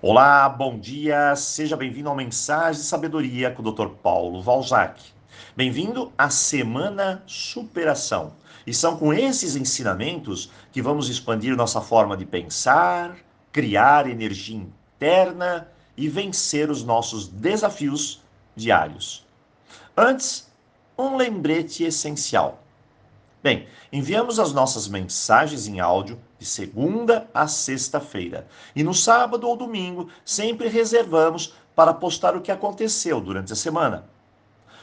Olá, bom dia, seja bem-vindo ao Mensagem de Sabedoria com o Dr. Paulo Valzac. Bem-vindo à Semana Superação. E são com esses ensinamentos que vamos expandir nossa forma de pensar, criar energia interna e vencer os nossos desafios diários. Antes, um lembrete essencial. Bem, enviamos as nossas mensagens em áudio de segunda a sexta-feira. E no sábado ou domingo, sempre reservamos para postar o que aconteceu durante a semana.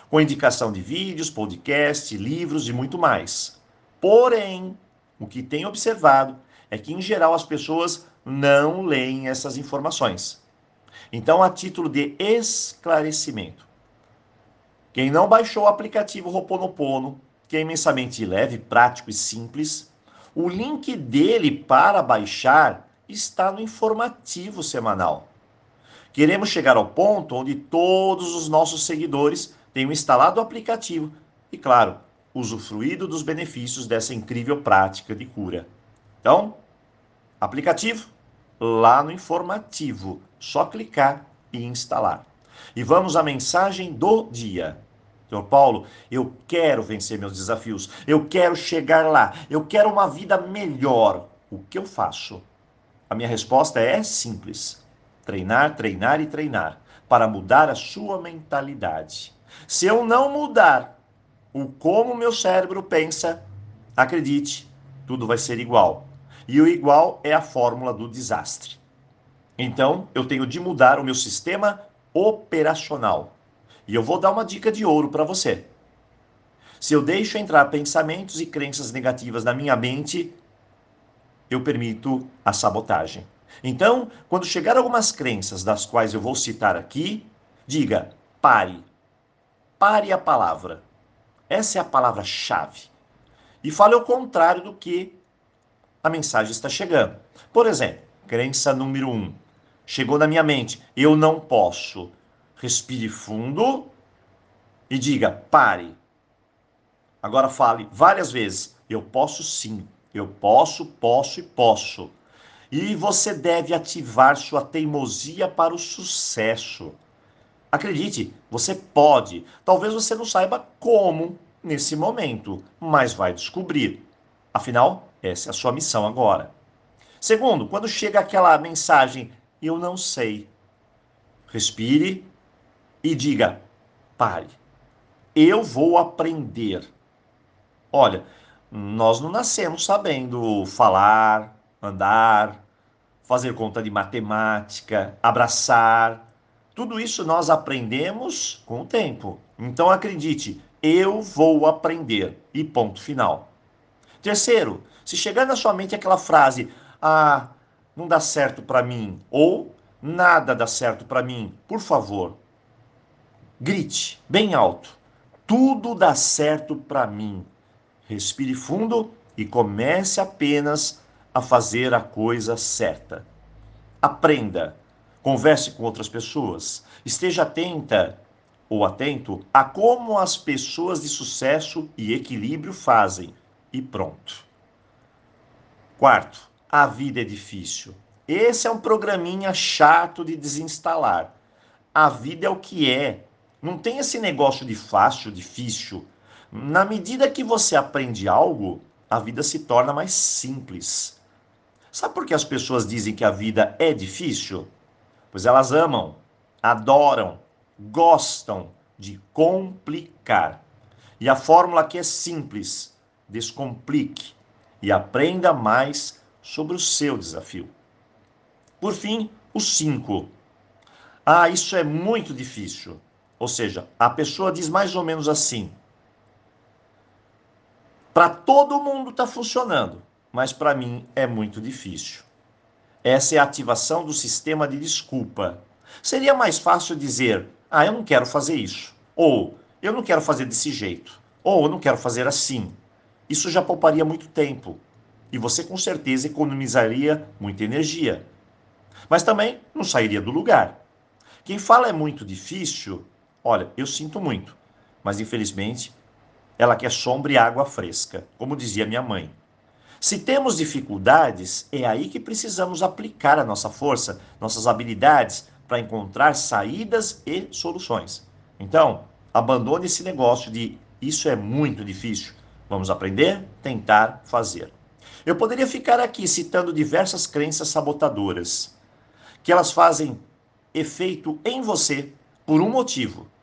Com indicação de vídeos, podcast, livros e muito mais. Porém, o que tenho observado é que, em geral, as pessoas não leem essas informações. Então, a título de esclarecimento, quem não baixou o aplicativo Roponopono, que é imensamente leve, prático e simples, o link dele para baixar está no informativo semanal. Queremos chegar ao ponto onde todos os nossos seguidores tenham instalado o aplicativo e, claro, usufruído dos benefícios dessa incrível prática de cura. Então, aplicativo lá no informativo, só clicar e instalar. E vamos à mensagem do dia. Senhor Paulo, eu quero vencer meus desafios, eu quero chegar lá, eu quero uma vida melhor. O que eu faço? A minha resposta é simples: treinar, treinar e treinar para mudar a sua mentalidade. Se eu não mudar o como meu cérebro pensa, acredite, tudo vai ser igual. E o igual é a fórmula do desastre. Então, eu tenho de mudar o meu sistema operacional e eu vou dar uma dica de ouro para você. Se eu deixo entrar pensamentos e crenças negativas na minha mente, eu permito a sabotagem. Então, quando chegar algumas crenças das quais eu vou citar aqui, diga: pare. Pare a palavra. Essa é a palavra-chave. E fale ao contrário do que a mensagem está chegando. Por exemplo, crença número um. Chegou na minha mente: eu não posso. Respire fundo e diga: pare. Agora fale várias vezes: eu posso sim, eu posso, posso e posso. E você deve ativar sua teimosia para o sucesso. Acredite, você pode. Talvez você não saiba como nesse momento, mas vai descobrir. Afinal, essa é a sua missão agora. Segundo, quando chega aquela mensagem, eu não sei. Respire e diga: pare, eu vou aprender. Olha, nós não nascemos sabendo falar, andar, fazer conta de matemática, abraçar. Tudo isso nós aprendemos com o tempo. Então acredite, eu vou aprender. E ponto final. Terceiro, se chegar na sua mente aquela frase: ah, não dá certo para mim, ou nada dá certo para mim, por favor, Grite bem alto. Tudo dá certo para mim. Respire fundo e comece apenas a fazer a coisa certa. Aprenda. Converse com outras pessoas. Esteja atenta ou atento a como as pessoas de sucesso e equilíbrio fazem. E pronto. Quarto, a vida é difícil. Esse é um programinha chato de desinstalar. A vida é o que é. Não tem esse negócio de fácil, difícil. Na medida que você aprende algo, a vida se torna mais simples. Sabe por que as pessoas dizem que a vida é difícil? Pois elas amam, adoram, gostam de complicar. E a fórmula aqui é simples: descomplique e aprenda mais sobre o seu desafio. Por fim, o 5. Ah, isso é muito difícil. Ou seja, a pessoa diz mais ou menos assim: para todo mundo está funcionando, mas para mim é muito difícil. Essa é a ativação do sistema de desculpa. Seria mais fácil dizer: ah, eu não quero fazer isso, ou eu não quero fazer desse jeito, ou eu não quero fazer assim. Isso já pouparia muito tempo e você com certeza economizaria muita energia. Mas também não sairia do lugar. Quem fala é muito difícil Olha, eu sinto muito, mas infelizmente ela quer sombra e água fresca, como dizia minha mãe. Se temos dificuldades, é aí que precisamos aplicar a nossa força, nossas habilidades para encontrar saídas e soluções. Então, abandone esse negócio de isso é muito difícil. Vamos aprender, tentar, fazer. Eu poderia ficar aqui citando diversas crenças sabotadoras, que elas fazem efeito em você por um motivo.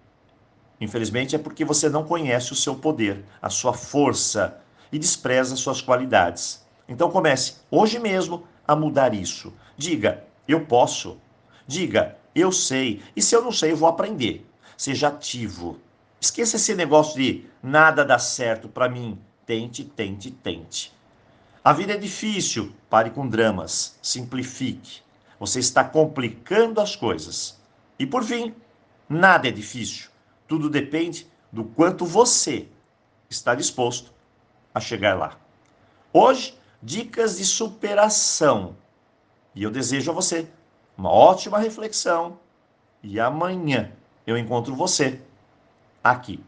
Infelizmente é porque você não conhece o seu poder, a sua força e despreza suas qualidades. Então comece hoje mesmo a mudar isso. Diga, eu posso. Diga, eu sei. E se eu não sei, eu vou aprender. Seja ativo. Esqueça esse negócio de nada dá certo para mim. Tente, tente, tente. A vida é difícil. Pare com dramas. Simplifique. Você está complicando as coisas. E por fim, nada é difícil. Tudo depende do quanto você está disposto a chegar lá. Hoje, dicas de superação. E eu desejo a você uma ótima reflexão. E amanhã eu encontro você aqui